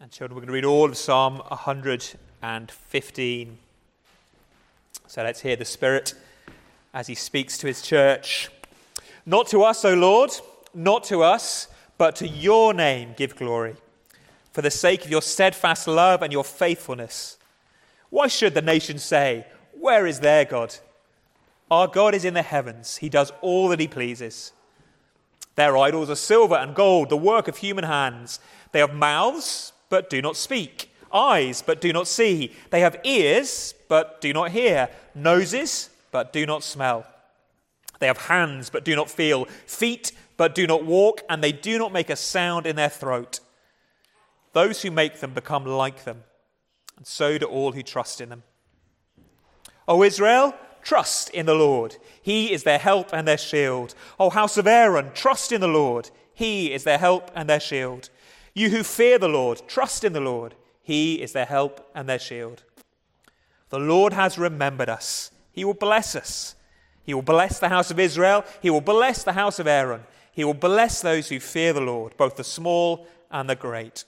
And, children, we're going to read all of Psalm 115. So let's hear the Spirit as he speaks to his church. Not to us, O Lord, not to us, but to your name give glory, for the sake of your steadfast love and your faithfulness. Why should the nations say, Where is their God? Our God is in the heavens, he does all that he pleases. Their idols are silver and gold, the work of human hands. They have mouths but do not speak, eyes, but do not see. They have ears, but do not hear, noses, but do not smell. They have hands, but do not feel, feet, but do not walk, and they do not make a sound in their throat. Those who make them become like them, and so do all who trust in them. O Israel, trust in the Lord. He is their help and their shield. O house of Aaron, trust in the Lord. He is their help and their shield. You who fear the Lord, trust in the Lord. He is their help and their shield. The Lord has remembered us. He will bless us. He will bless the house of Israel. He will bless the house of Aaron. He will bless those who fear the Lord, both the small and the great.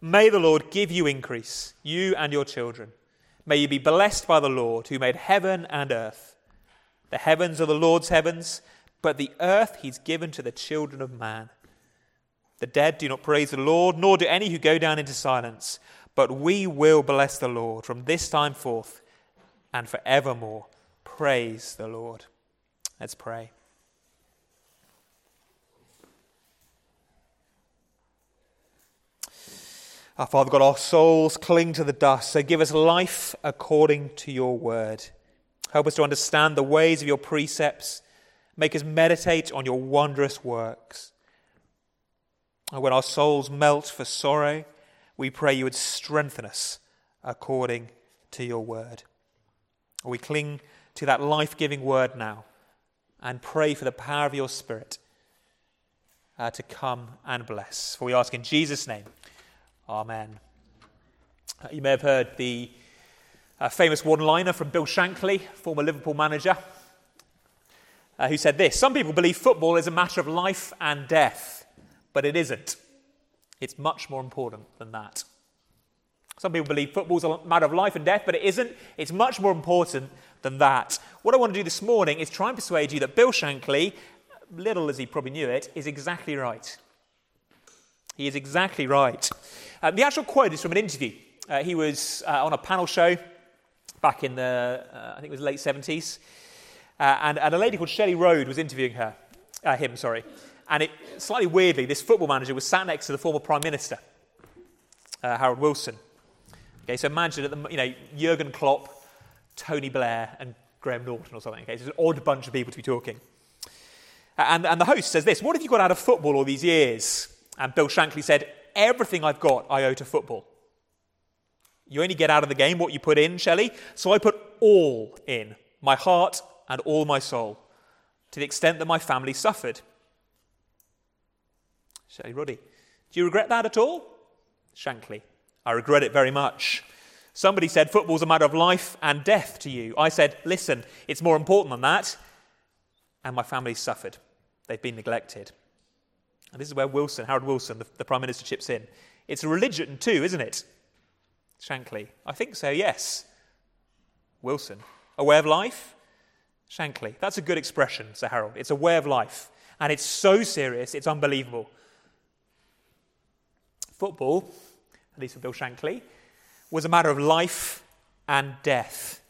May the Lord give you increase, you and your children. May you be blessed by the Lord who made heaven and earth. The heavens are the Lord's heavens, but the earth he's given to the children of man. The dead do not praise the Lord, nor do any who go down into silence. But we will bless the Lord from this time forth and forevermore. Praise the Lord. Let's pray. Our Father God, our souls cling to the dust, so give us life according to your word. Help us to understand the ways of your precepts. Make us meditate on your wondrous works. And when our souls melt for sorrow, we pray you would strengthen us according to your word. We cling to that life giving word now and pray for the power of your Spirit uh, to come and bless. For we ask in Jesus' name, Amen. Uh, you may have heard the uh, famous one liner from Bill Shankly, former Liverpool manager, uh, who said this Some people believe football is a matter of life and death. But it isn't. It's much more important than that. Some people believe football's a matter of life and death, but it isn't. It's much more important than that. What I want to do this morning is try and persuade you that Bill Shankly, little as he probably knew it, is exactly right. He is exactly right. Uh, the actual quote is from an interview. Uh, he was uh, on a panel show back in the, uh, I think it was late 70s, uh, and, and, a lady called Shelley Rohde was interviewing her, uh, him, sorry. And it, slightly weirdly, this football manager was sat next to the former Prime Minister, uh, Harold Wilson. Okay, so imagine, the, you know, Jurgen Klopp, Tony Blair, and Graham Norton or something. Okay, so it's an odd bunch of people to be talking. And, and the host says this What have you got out of football all these years? And Bill Shankly said, Everything I've got, I owe to football. You only get out of the game what you put in, Shelley. So I put all in my heart and all my soul to the extent that my family suffered. Shelley Rohde. Do you regret that at all? Shankly. I regret it very much. Somebody said football's a matter of life and death to you. I said, listen, it's more important than that. And my family suffered. They've been neglected. And this is where Wilson, Harold Wilson, the, the Prime Minister, chips in. It's a religion too, isn't it? Shankly. I think so, yes. Wilson. A way of life? Shankly. That's a good expression, Sir Harold. It's a way of life. And it's so serious, it's unbelievable. Football, at least for Bill Shankly, was a matter of life and death.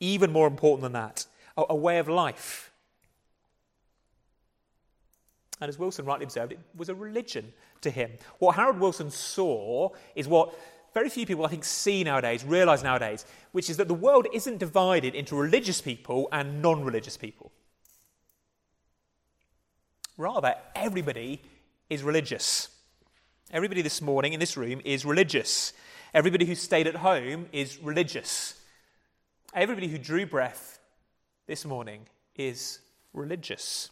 Even more important than that, a, a way of life. And as Wilson rightly observed, it was a religion to him. What Harold Wilson saw is what very few people, I think, see nowadays, realize nowadays, which is that the world isn't divided into religious people and non religious people. Rather, everybody is religious. Everybody this morning in this room is religious. Everybody who stayed at home is religious. Everybody who drew breath this morning is religious.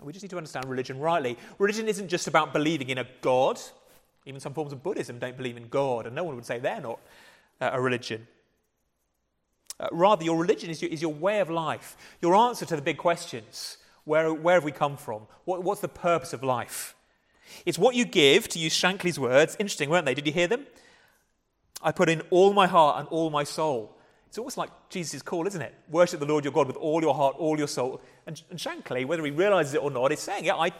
We just need to understand religion rightly. Religion isn't just about believing in a God. Even some forms of Buddhism don't believe in God, and no one would say they're not uh, a religion. Uh, rather, your religion is your, is your way of life, your answer to the big questions Where, where have we come from? What, what's the purpose of life? It's what you give, to use Shankly's words. Interesting, weren't they? Did you hear them? I put in all my heart and all my soul. It's almost like Jesus' call, isn't it? Worship the Lord your God with all your heart, all your soul. And, and Shankly, whether he realizes it or not, is saying, yeah, I,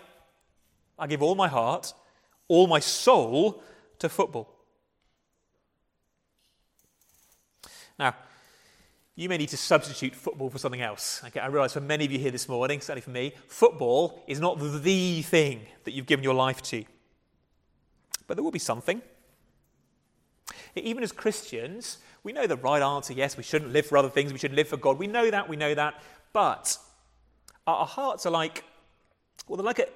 I give all my heart, all my soul to football. Now, you may need to substitute football for something else. Okay, I realize for many of you here this morning, certainly for me, football is not the thing that you've given your life to. But there will be something. Even as Christians, we know the right answer yes, we shouldn't live for other things, we should live for God. We know that, we know that. But our hearts are like, well, they're like, a,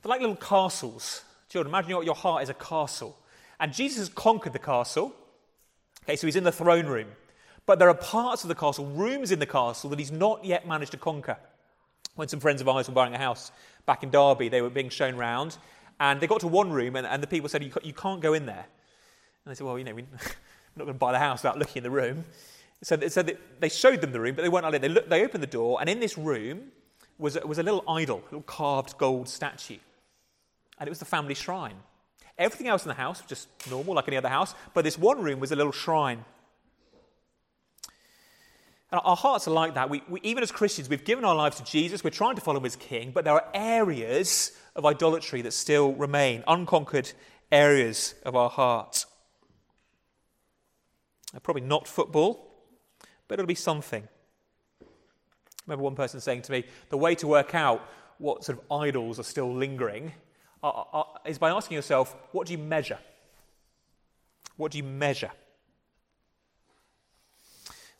they're like little castles. Children, imagine your, your heart is a castle. And Jesus has conquered the castle. Okay, so he's in the throne room. But there are parts of the castle, rooms in the castle, that he's not yet managed to conquer. When some friends of ours were buying a house back in Derby, they were being shown round, and they got to one room, and, and the people said, you, can't go in there. And they said, Well, you know, we're not going to buy the house without looking in the room. So, so they showed them the room, but they weren't allowed. They, looked, they opened the door, and in this room was, was a little idol, a little carved gold statue. And it was the family shrine. Everything else in the house was just normal, like any other house, but this one room was a little shrine. And our hearts are like that. We, we, even as Christians, we've given our lives to Jesus. We're trying to follow him as king, but there are areas of idolatry that still remain, unconquered areas of our heart. Probably not football, but it'll be something. I remember one person saying to me, the way to work out what sort of idols are still lingering are, are, is by asking yourself, what do you measure? What do you measure?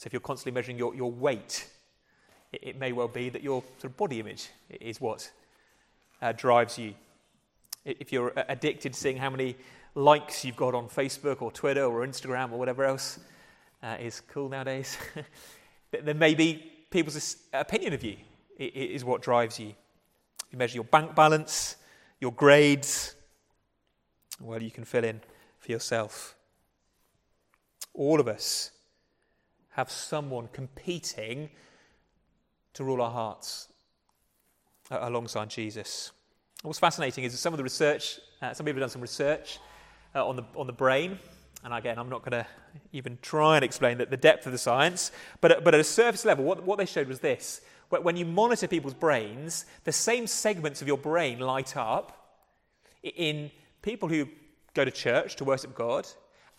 So if you're constantly measuring your, your weight, it, it may well be that your sort of body image is what uh, drives you. If you're addicted to seeing how many likes you've got on Facebook or Twitter or Instagram or whatever else uh, is cool nowadays, then maybe people's opinion of you is what drives you. You measure your bank balance, your grades. Well, you can fill in for yourself. All of us have someone competing to rule our hearts alongside Jesus. What's fascinating is that some of the research, uh, some people have done some research uh, on, the, on the brain. And again, I'm not going to even try and explain the, the depth of the science. But, but at a surface level, what, what they showed was this. When you monitor people's brains, the same segments of your brain light up in people who go to church to worship God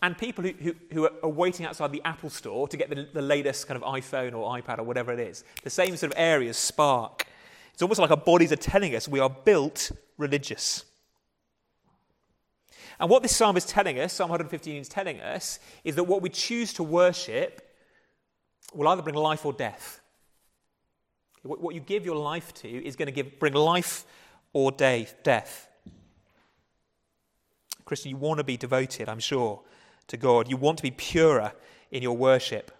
and people who, who, who, are waiting outside the Apple store to get the, the latest kind of iPhone or iPad or whatever it is. The same sort of areas spark. It's almost like our bodies are telling us we are built religious. And what this psalm is telling us, Psalm 115 is telling us, is that what we choose to worship will either bring life or death. What you give your life to is going to give, bring life or death. Christian, you want to be devoted, I'm sure, to God. You want to be purer in your worship.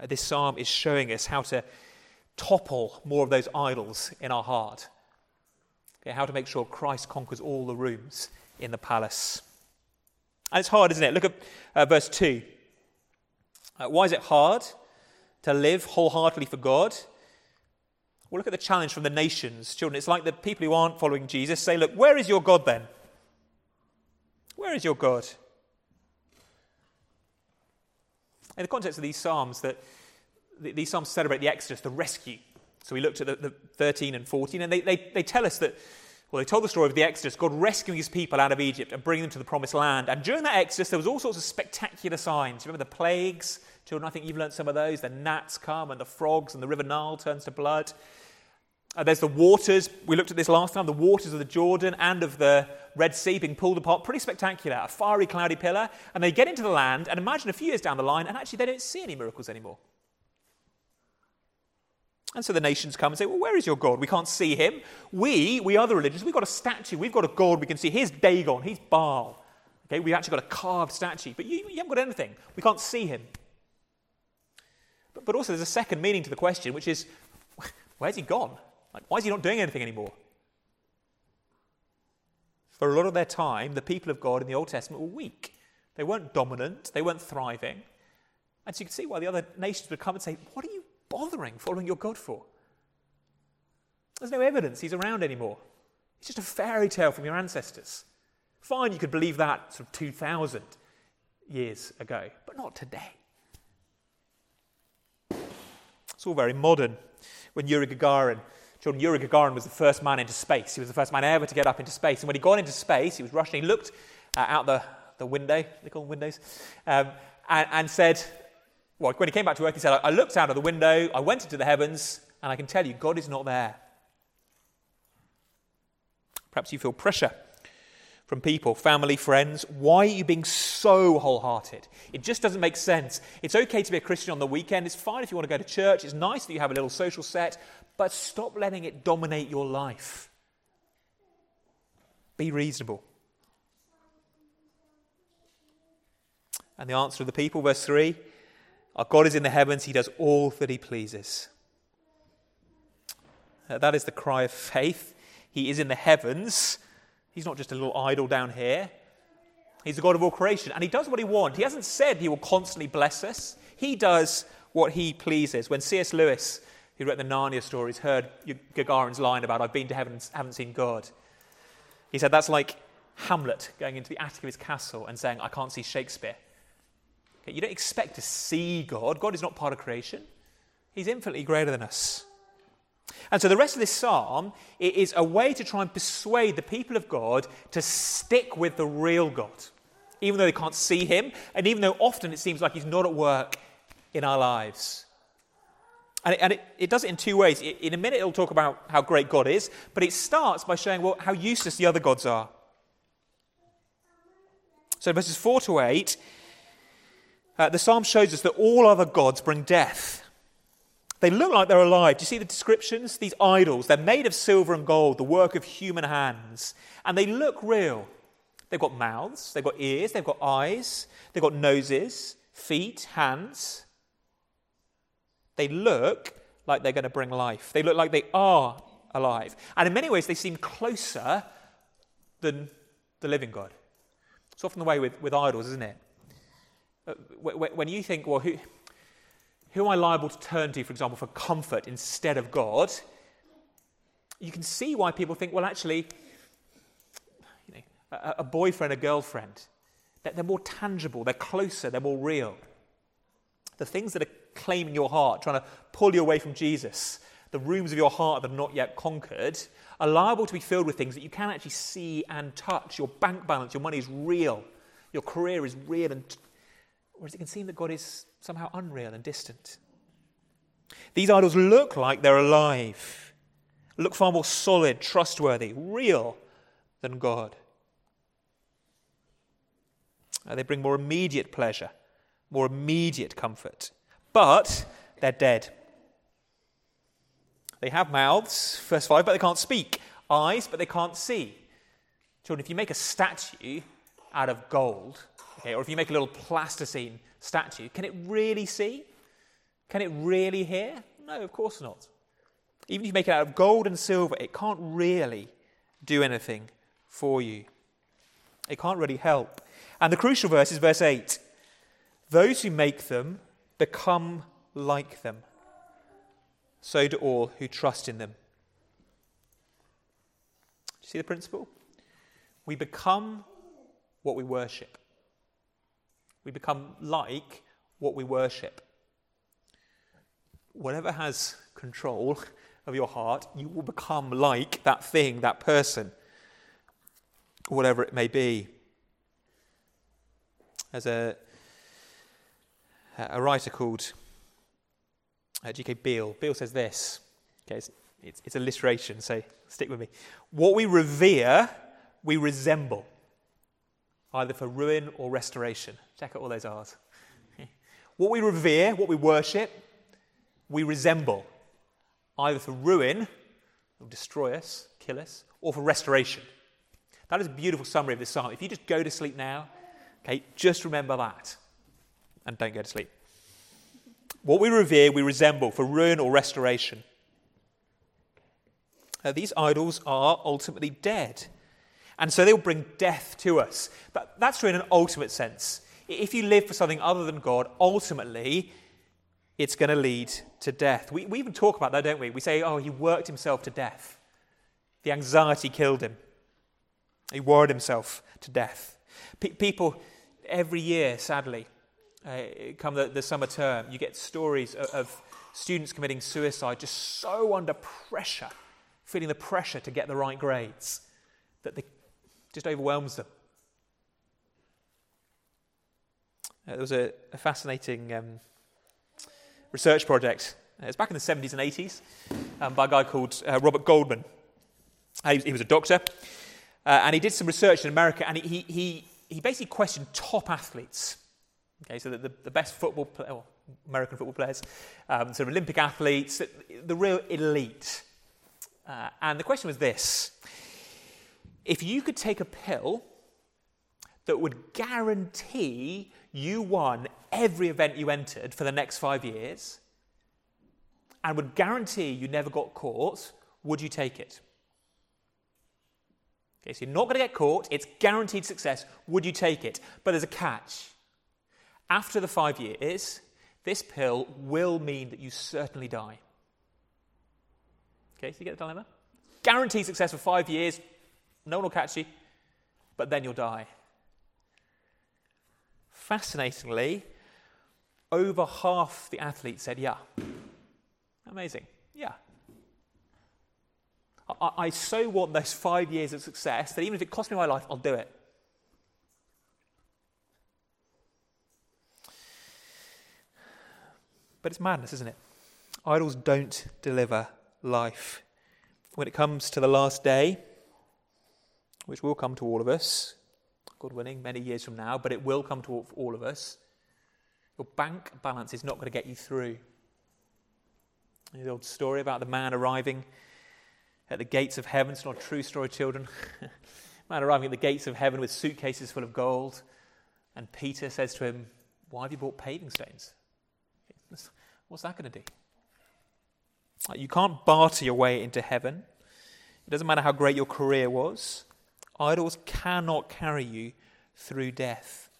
Uh, this psalm is showing us how to topple more of those idols in our heart. Okay, how to make sure Christ conquers all the rooms in the palace. And it's hard, isn't it? Look at uh, verse 2. Uh, why is it hard to live wholeheartedly for God? Well, look at the challenge from the nations. Children, it's like the people who aren't following Jesus say, Look, where is your God then? Where is your God? In the context of these Psalms, that these Psalms celebrate the Exodus, the rescue. So we looked at the, the 13 and 14, and they, they, they tell us that, well, they told the story of the Exodus, God rescuing his people out of Egypt and bringing them to the promised land. And during that Exodus, there was all sorts of spectacular signs. Remember the plagues? Children, I think you've learned some of those. The gnats come, and the frogs, and the river Nile turns to blood. Uh, there's the waters. We looked at this last time the waters of the Jordan and of the Red Sea being pulled apart. Pretty spectacular. A fiery, cloudy pillar. And they get into the land, and imagine a few years down the line, and actually they don't see any miracles anymore. And so the nations come and say, Well, where is your God? We can't see him. We, we are the religious, we've got a statue. We've got a God we can see. Here's Dagon. He's Baal. Okay, we've actually got a carved statue. But you, you haven't got anything. We can't see him. But, but also, there's a second meaning to the question, which is, Where's he gone? Like, why is he not doing anything anymore? For a lot of their time, the people of God in the Old Testament were weak. They weren't dominant, they weren't thriving. And so you can see why the other nations would come and say, What are you bothering following your God for? There's no evidence he's around anymore. It's just a fairy tale from your ancestors. Fine, you could believe that sort of 2,000 years ago, but not today. It's all very modern. When Yuri Gagarin, children, Yuri Gagarin was the first man into space. He was the first man ever to get up into space. And when he got into space, he was rushing. He looked uh, out the, the window, they call them windows, um, and, and said, well, when he came back to Earth, he said, I looked out of the window, I went into the heavens, and I can tell you, God is not there. Perhaps you feel pressure from people, family, friends. Why are you being so wholehearted? It just doesn't make sense. It's okay to be a Christian on the weekend. It's fine if you want to go to church. It's nice that you have a little social set, but stop letting it dominate your life. Be reasonable. And the answer of the people, verse 3 Our God is in the heavens, He does all that He pleases. Uh, that is the cry of faith. He is in the heavens He's not just a little idol down here. He's the God of all creation, and He does what He wants. He hasn't said He will constantly bless us, He does what He pleases. When C.S. Lewis, who wrote the Narnia stories, heard Gagarin's line about, I've been to heaven and haven't seen God, he said that's like Hamlet going into the attic of his castle and saying, I can't see Shakespeare. Okay, you don't expect to see God. God is not part of creation, He's infinitely greater than us. And so the rest of this psalm is a way to try and persuade the people of God to stick with the real God, even though they can't see him, and even though often it seems like he's not at work in our lives. And it, and it, it does it in two ways. In a minute, it'll talk about how great God is, but it starts by showing well, how useless the other gods are. So, verses 4 to 8, uh, the psalm shows us that all other gods bring death. They look like they're alive. Do you see the descriptions? These idols, they're made of silver and gold, the work of human hands, and they look real. They've got mouths, they've got ears, they've got eyes, they've got noses, feet, hands. They look like they're going to bring life. They look like they are alive. And in many ways, they seem closer than the living God. It's often the way with, with idols, isn't it? Uh, when you think, well, who, who am I liable to turn to, for example, for comfort instead of God? You can see why people think, well, actually, you know, a, a boyfriend, a girlfriend, they're more tangible, they're closer, they're more real. The things that are claiming your heart, trying to pull you away from Jesus, the rooms of your heart that are not yet conquered, are liable to be filled with things that you can actually see and touch. Your bank balance, your money is real. Your career is real and Whereas it can seem that God is somehow unreal and distant. These idols look like they're alive, look far more solid, trustworthy, real than God. Uh, they bring more immediate pleasure, more immediate comfort, but they're dead. They have mouths, verse 5, but they can't speak, eyes, but they can't see. Children, if you make a statue out of gold, Okay, or if you make a little plasticine statue, can it really see? Can it really hear? No, of course not. Even if you make it out of gold and silver, it can't really do anything for you. It can't really help. And the crucial verse is verse 8 Those who make them become like them. So do all who trust in them. Do you see the principle? We become what we worship. We become like what we worship. Whatever has control of your heart, you will become like that thing, that person, whatever it may be. There's a, a writer called uh, G.K. Beale. Beale says this. Okay, it's, it's, it's alliteration, so stick with me. What we revere, we resemble either for ruin or restoration. Check out all those R's. what we revere, what we worship, we resemble, either for ruin, will destroy us, kill us, or for restoration. That is a beautiful summary of this psalm. If you just go to sleep now, okay, just remember that and don't go to sleep. What we revere, we resemble for ruin or restoration. These idols are ultimately dead. And so they will bring death to us. But that's true in an ultimate sense. If you live for something other than God, ultimately, it's going to lead to death. We, we even talk about that, don't we? We say, oh, he worked himself to death. The anxiety killed him. He worried himself to death. P- people, every year, sadly, uh, come the, the, summer term, you get stories of, of students committing suicide just so under pressure, feeling the pressure to get the right grades, that it just overwhelms them. Uh, there was a, a fascinating um, research project. Uh, it was back in the 70s and 80s um, by a guy called uh, Robert Goldman. Uh, he, he, was a doctor, uh, and he did some research in America, and he, he, he basically questioned top athletes. Okay, so the, the, the best football, play, well, American football players, um, sort of Olympic athletes, the, real elite. Uh, and the question was this if you could take a pill that would guarantee you won every event you entered for the next five years and would guarantee you never got caught, would you take it? Okay, so you're not going to get caught, it's guaranteed success. Would you take it? But there's a catch. After the five years, this pill will mean that you certainly die. Okay, so you get the dilemma? Guaranteed success for five years, no one will catch you, but then you'll die. Fascinatingly, over half the athletes said, Yeah. Amazing. Yeah. I, I, so want those five years of success that even if it costs me my life, I'll do it. But it's madness, isn't it? Idols don't deliver life. When it comes to the last day, which will come to all of us, God willing, many years from now, but it will come to all of us. Your bank balance is not going to get you through. The old story about the man arriving at the gates of heaven. It's not a true story, children. man arriving at the gates of heaven with suitcases full of gold. And Peter says to him, Why have you bought paving stones? What's that going to do? You can't barter your way into heaven. It doesn't matter how great your career was. Idols cannot carry you through death.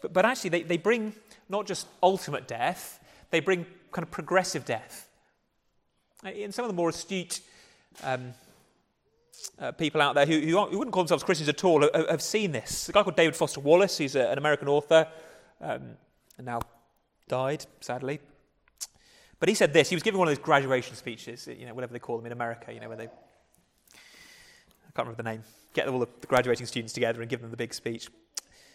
But, but actually, they, they bring not just ultimate death, they bring kind of progressive death. And some of the more astute um, uh, people out there who, who, who, wouldn't call themselves Christians at all have, have, seen this. A guy called David Foster Wallace, who's a, an American author, um, and now died, sadly. But he said this. He was giving one of those graduation speeches, you know, whatever they call them in America, you know, where they I can't remember the name, get all the, graduating students together and give them the big speech.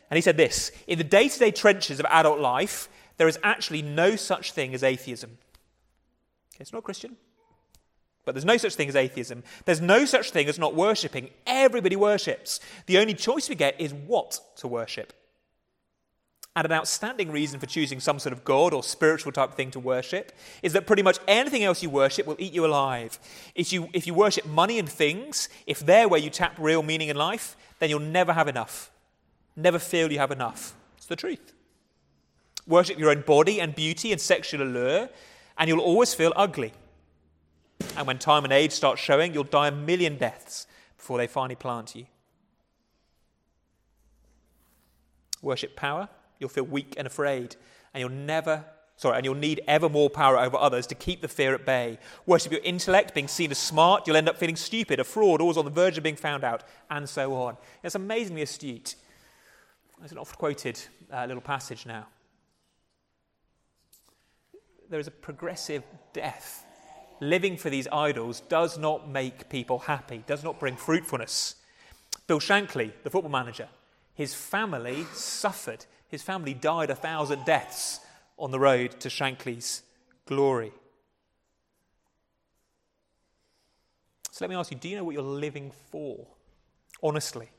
And he said this In the day to day trenches of adult life, there is actually no such thing as atheism. Okay, it's not Christian, but there's no such thing as atheism. There's no such thing as not worshipping. Everybody worships. The only choice we get is what to worship. And an outstanding reason for choosing some sort of God or spiritual type thing to worship is that pretty much anything else you worship will eat you alive. If you, if you worship money and things, if they're where you tap real meaning in life, then you'll never have enough. Never feel you have enough. It's the truth. Worship your own body and beauty and sexual allure, and you'll always feel ugly. And when time and age start showing, you'll die a million deaths before they finally plant you. Worship power You'll feel weak and afraid, and you'll never sorry, and you'll need ever more power over others to keep the fear at bay. Worship your intellect, being seen as smart, you'll end up feeling stupid, a fraud, always on the verge of being found out, and so on. It's amazingly astute. There's an oft quoted uh, little passage now. There is a progressive death. Living for these idols does not make people happy, does not bring fruitfulness. Bill Shankly, the football manager, his family suffered his family died a thousand deaths on the road to Shankly's glory. So let me ask you do you know what you're living for? Honestly,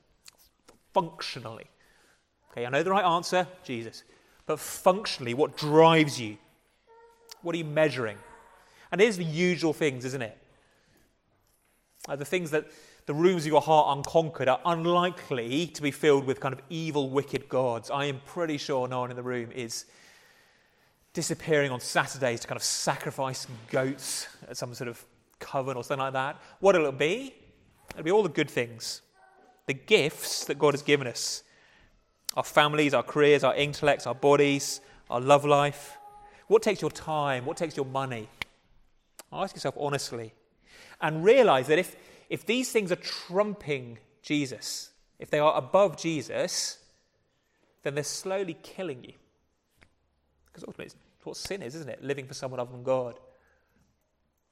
functionally. Okay, I know the right answer Jesus. But functionally, what drives you? What are you measuring? And is the usual things, isn't it? Uh, the things that the rooms of your heart unconquered are unlikely to be filled with kind of evil, wicked gods. I am pretty sure no one in the room is disappearing on Saturdays to kind of sacrifice goats at some sort of coven or something like that. What will it be? It'll be all the good things, the gifts that God has given us our families, our careers, our intellects, our bodies, our love life. What takes your time? What takes your money? Ask yourself honestly and realize that if, if these things are trumping Jesus, if they are above Jesus, then they're slowly killing you. Because ultimately, it's what sin is, isn't it? Living for someone other than God.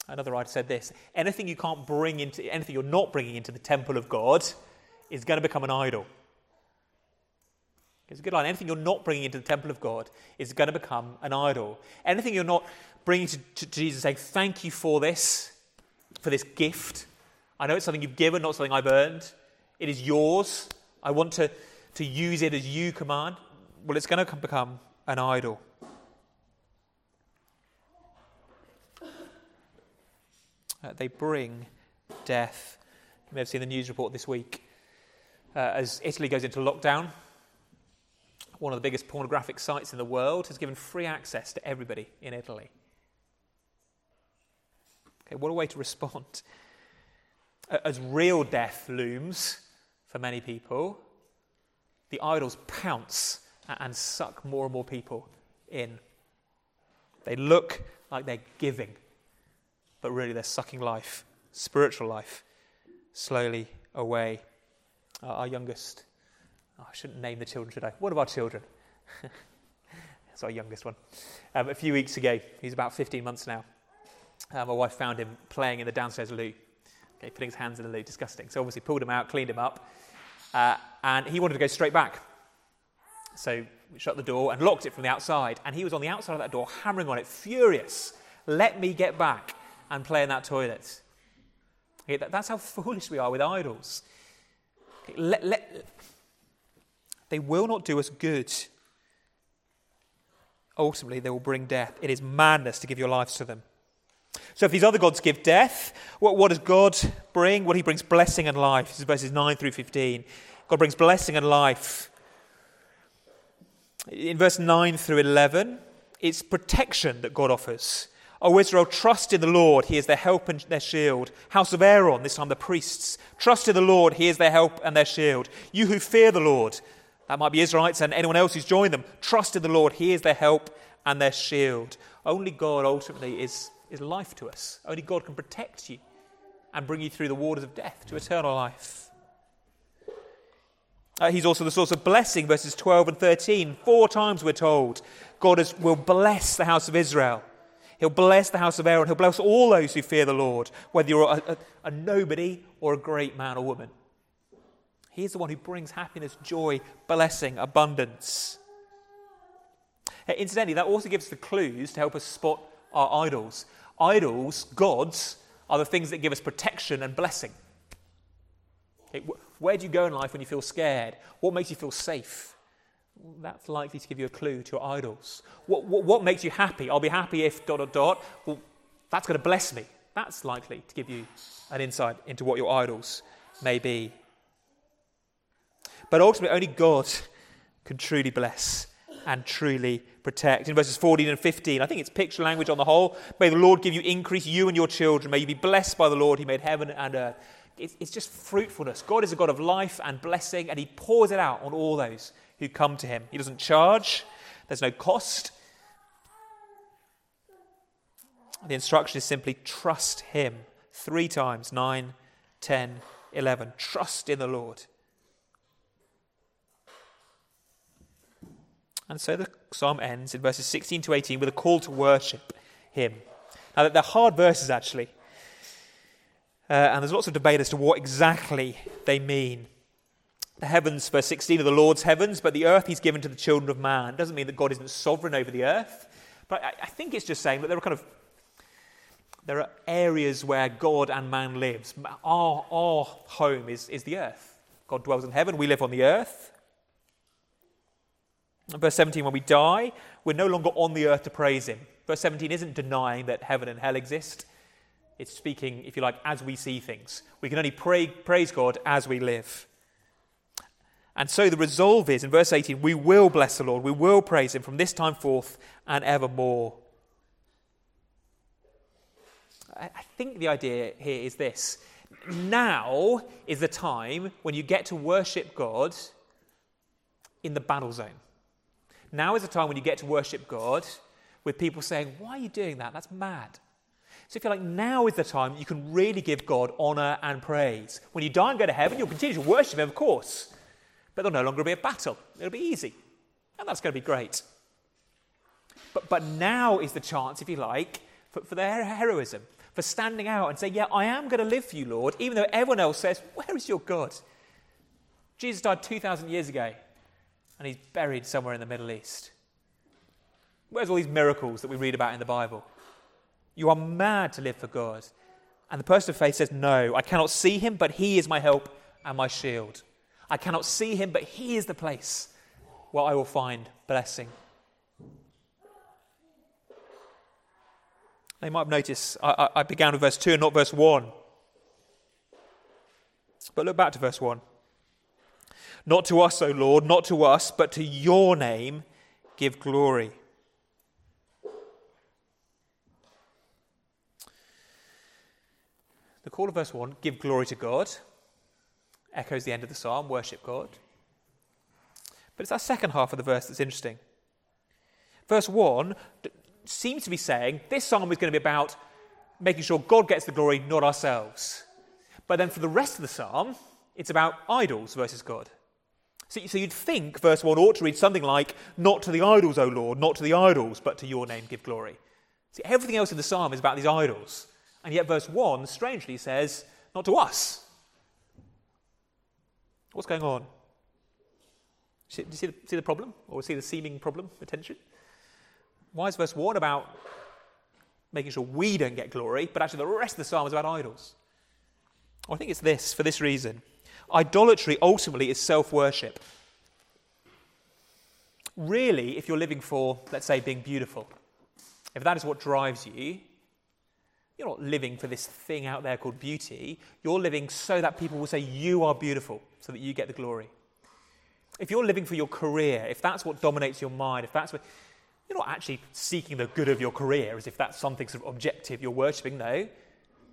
Another writer said this anything you can't bring into, anything you're not bringing into the temple of God is going to become an idol. It's a good line. Anything you're not bringing into the temple of God is going to become an idol. Anything you're not bringing to, to, Jesus, saying, Thank you for this, for this gift. I know it's something you've given, not something I've earned. It is yours. I want to, to use it as you command. Well, it's going to become an idol. Uh, they bring death. You may have seen the news report this week. Uh, as Italy goes into lockdown, one of the biggest pornographic sites in the world has given free access to everybody in Italy. Okay, what a way to respond. As real death looms for many people, the idols pounce and suck more and more people in. They look like they're giving, but really they're sucking life, spiritual life, slowly away. our youngest, oh, I shouldn't name the children, I? One of our children. That's our youngest one. Um, a few weeks ago, he's about 15 months now. Uh, my wife found him playing in the downstairs loo, okay, putting his hands in the loo, disgusting. So obviously pulled him out, cleaned him up, uh, and he wanted to go straight back. So we shut the door and locked it from the outside, and he was on the outside of that door, hammering on it, furious. Let me get back and play in that toilet. Okay, that, that's how foolish we are with idols. Okay, let, let, they will not do us good. Ultimately, they will bring death. It is madness to give your lives to them. So, if these other gods give death, what, what does God bring? Well, He brings blessing and life. This is verses 9 through 15. God brings blessing and life. In verse 9 through 11, it's protection that God offers. O Israel, trust in the Lord. He is their help and their shield. House of Aaron, this time the priests, trust in the Lord. He is their help and their shield. You who fear the Lord, that might be Israelites and anyone else who's joined them, trust in the Lord. He is their help and their shield. Only God ultimately is, is life to us. Only God can protect you and bring you through the waters of death to eternal life. Uh, he's also the source of blessing, verses 12 and 13. Four times we're told God is, will bless the house of Israel. He'll bless the house of Aaron. He'll bless all those who fear the Lord, whether you're a, a, a nobody or a great man or woman. He is the one who brings happiness, joy, blessing, abundance. Uh, incidentally, that also gives the clues to help us spot our idols. Idols, gods, are the things that give us protection and blessing. Okay, where do you go in life when you feel scared? What makes you feel safe? that's likely to give you a clue to your idols. What, what, what, makes you happy? I'll be happy if dot dot dot. Well, that's going to bless me. That's likely to give you an insight into what your idols may be. But ultimately, only God can truly bless and truly protect. In verses 14 and 15, I think it's picture language on the whole. May the Lord give you increase, you and your children. May you be blessed by the Lord. He made heaven and earth. It's, it's just fruitfulness. God is a God of life and blessing, and He pours it out on all those who come to him. He doesn't charge, there's no cost. The instruction is simply trust him. Three times 9, 10, 11. Trust in the Lord. And so the psalm ends in verses 16 to 18 with a call to worship him. Now, they're hard verses, actually. Uh, and there's lots of debate as to what exactly they mean. The heavens, verse 16, are the Lord's heavens, but the earth he's given to the children of man. It doesn't mean that God isn't sovereign over the earth, but I, I think it's just saying that there are kind of there are areas where God and man lives. Our, our home is, is the earth. God dwells in heaven, we live on the earth. Verse 17, when we die, we're no longer on the earth to praise Him. Verse 17 isn't denying that heaven and hell exist. It's speaking, if you like, as we see things. We can only pray, praise God as we live. And so the resolve is in verse 18 we will bless the Lord, we will praise him from this time forth and evermore. I think the idea here is this now is the time when you get to worship God in the battle zone. Now is the time when you get to worship God with people saying, Why are you doing that? That's mad. So, if you're like, now is the time you can really give God honour and praise. When you die and go to heaven, you'll continue to worship Him, of course, but there'll no longer be a battle. It'll be easy. And that's going to be great. But, but now is the chance, if you like, for, for their heroism, for standing out and saying, Yeah, I am going to live for you, Lord, even though everyone else says, Where is your God? Jesus died 2,000 years ago, and he's buried somewhere in the Middle East. Where's all these miracles that we read about in the Bible? You are mad to live for God. And the person of faith says, No, I cannot see him, but he is my help and my shield. I cannot see him, but he is the place where I will find blessing. They might have noticed I, I began with verse 2 and not verse 1. But look back to verse 1. Not to us, O Lord, not to us, but to your name give glory. The call of verse 1, give glory to God, echoes the end of the psalm, worship God. But it's that second half of the verse that's interesting. Verse 1 seems to be saying this psalm is going to be about making sure God gets the glory, not ourselves. But then for the rest of the psalm, it's about idols versus God. So, so you'd think verse 1 ought to read something like, Not to the idols, O Lord, not to the idols, but to your name give glory. See, everything else in the psalm is about these idols. And yet, verse 1 strangely says, Not to us. What's going on? Do you see the, see the problem? Or see the seeming problem, the tension? Why is verse 1 about making sure we don't get glory, but actually the rest of the psalm is about idols? Well, I think it's this, for this reason. Idolatry ultimately is self worship. Really, if you're living for, let's say, being beautiful, if that is what drives you, you're not living for this thing out there called beauty. You're living so that people will say you are beautiful, so that you get the glory. If you're living for your career, if that's what dominates your mind, if that's what. You're not actually seeking the good of your career as if that's something sort of objective you're worshipping. No.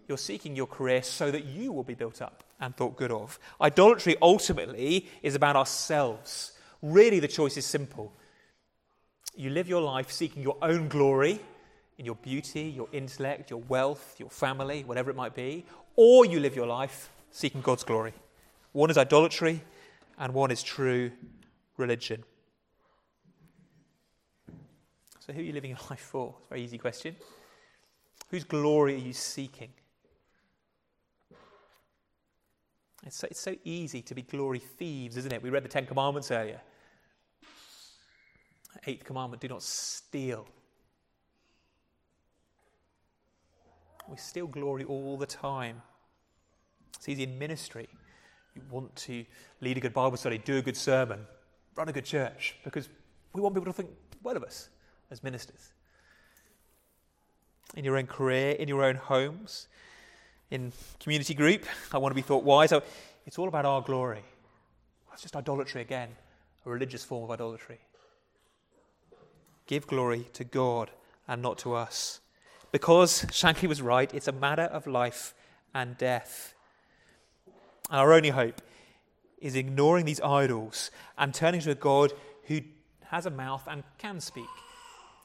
You're seeking your career so that you will be built up and thought good of. Idolatry ultimately is about ourselves. Really, the choice is simple. You live your life seeking your own glory in your beauty, your intellect, your wealth, your family, whatever it might be, or you live your life seeking God's glory. One is idolatry, and one is true religion. So, who are you living your life for? It's a very easy question. Whose glory are you seeking? It's so, it's so easy to be glory thieves, isn't it? We read the Ten Commandments earlier. Eighth commandment do not steal. We steal glory all the time. It's easy in ministry. You want to lead a good Bible study, do a good sermon, run a good church, because we want people to think well of us as ministers. In your own career, in your own homes, in community group, I want to be thought wise. So it's all about our glory. It's just idolatry again, a religious form of idolatry. Give glory to God and not to us. Because Shankly was right, it's a matter of life and death. Our only hope is ignoring these idols and turning to a God who has a mouth and can speak,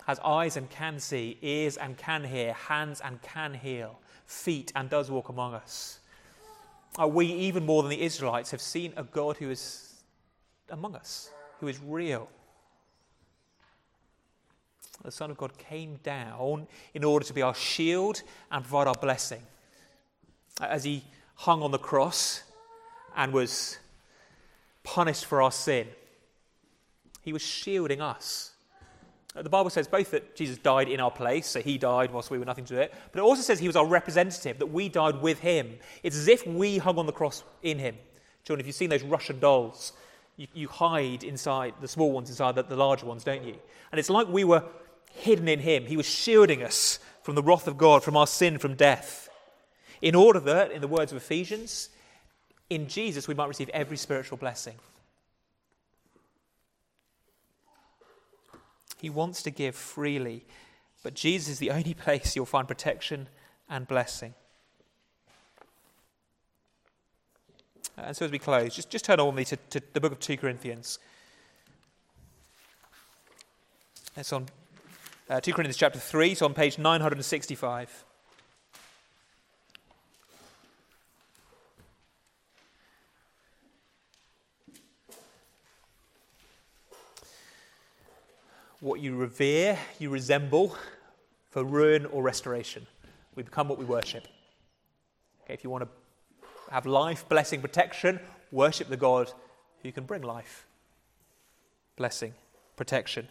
has eyes and can see, ears and can hear, hands and can heal, feet and does walk among us. We, even more than the Israelites, have seen a God who is among us, who is real, the Son of God came down in order to be our shield and provide our blessing. As he hung on the cross and was punished for our sin, he was shielding us. Uh, the Bible says both that Jesus died in our place, so he died whilst we were nothing to it, but it also says he was our representative, that we died with him. It's as if we hung on the cross in him. John, if you've seen those Russian dolls, you, you hide inside the small ones inside the, the larger ones, don't you? And it's like we were hidden in him. He was shielding us from the wrath of God, from our sin, from death. In order that, in the words of Ephesians, in Jesus we might receive every spiritual blessing. He wants to give freely, but Jesus is the only place you'll find protection and blessing. And so as we close, just, just turn on me to, to the book of 2 Corinthians. It's on Uh, 2 Corinthians chapter 3, so on page 965. What you revere, you resemble for ruin or restoration. We become what we worship. Okay, if you want to have life, blessing, protection, worship the God who can bring life, blessing, protection.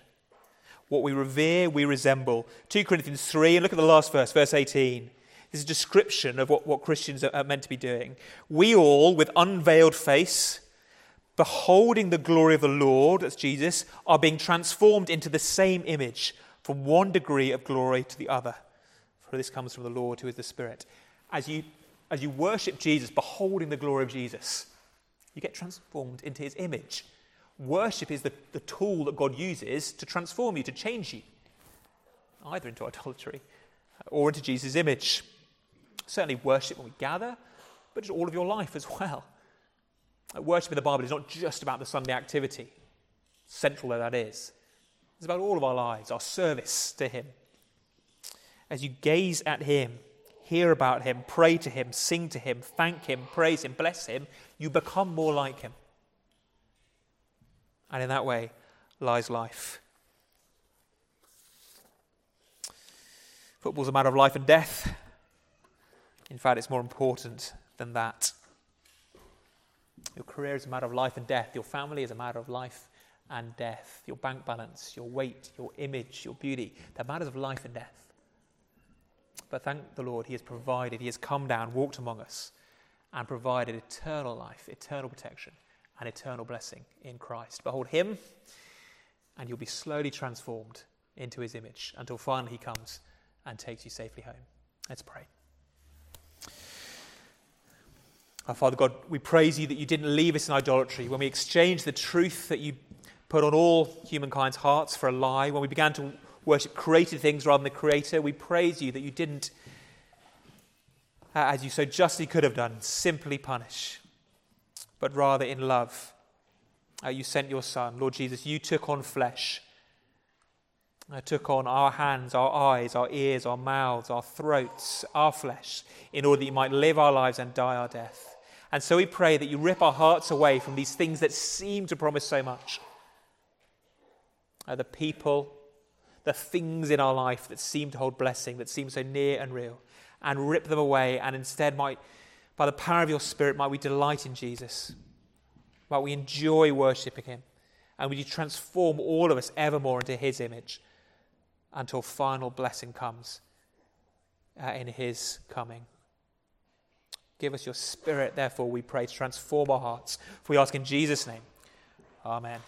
What we revere, we resemble. 2 Corinthians 3, and look at the last verse, verse 18. This is a description of what, what Christians are meant to be doing. We all, with unveiled face, beholding the glory of the Lord, that's Jesus, are being transformed into the same image from one degree of glory to the other. For this comes from the Lord who is the Spirit. As you, as you worship Jesus, beholding the glory of Jesus, you get transformed into his image. Worship is the, the tool that God uses to transform you, to change you, either into idolatry or into Jesus' image. Certainly, worship when we gather, but all of your life as well. Worship in the Bible is not just about the Sunday activity, central though that is. It's about all of our lives, our service to Him. As you gaze at Him, hear about Him, pray to Him, sing to Him, thank Him, praise Him, bless Him, you become more like Him. And in that way lies life. Football's a matter of life and death. In fact, it's more important than that. Your career is a matter of life and death. Your family is a matter of life and death. Your bank balance, your weight, your image, your beauty, they're matters of life and death. But thank the Lord, He has provided, He has come down, walked among us, and provided eternal life, eternal protection, and eternal blessing in Christ. Behold Him, and you'll be slowly transformed into His image until finally He comes and takes you safely home. Let's pray. Our Father God, we praise you that you didn't leave us in idolatry. When we exchanged the truth that you put on all humankind's hearts for a lie, when we began to worship created things rather than the Creator, we praise you that you didn't, uh, as you so justly could have done, simply punish, but rather in love. Uh, you sent your Son, Lord Jesus, you took on flesh. Uh, took on our hands, our eyes, our ears, our mouths, our throats, our flesh, in order that you might live our lives and die our death. And so we pray that you rip our hearts away from these things that seem to promise so much. Uh, the people, the things in our life that seem to hold blessing, that seem so near and real, and rip them away, and instead might, by the power of your Spirit, might we delight in Jesus. Might we enjoy worshipping him. And would you transform all of us evermore into his image until final blessing comes uh, in his coming. Give us your spirit, therefore, we pray, to transform our hearts. For we ask in Jesus' name. Amen.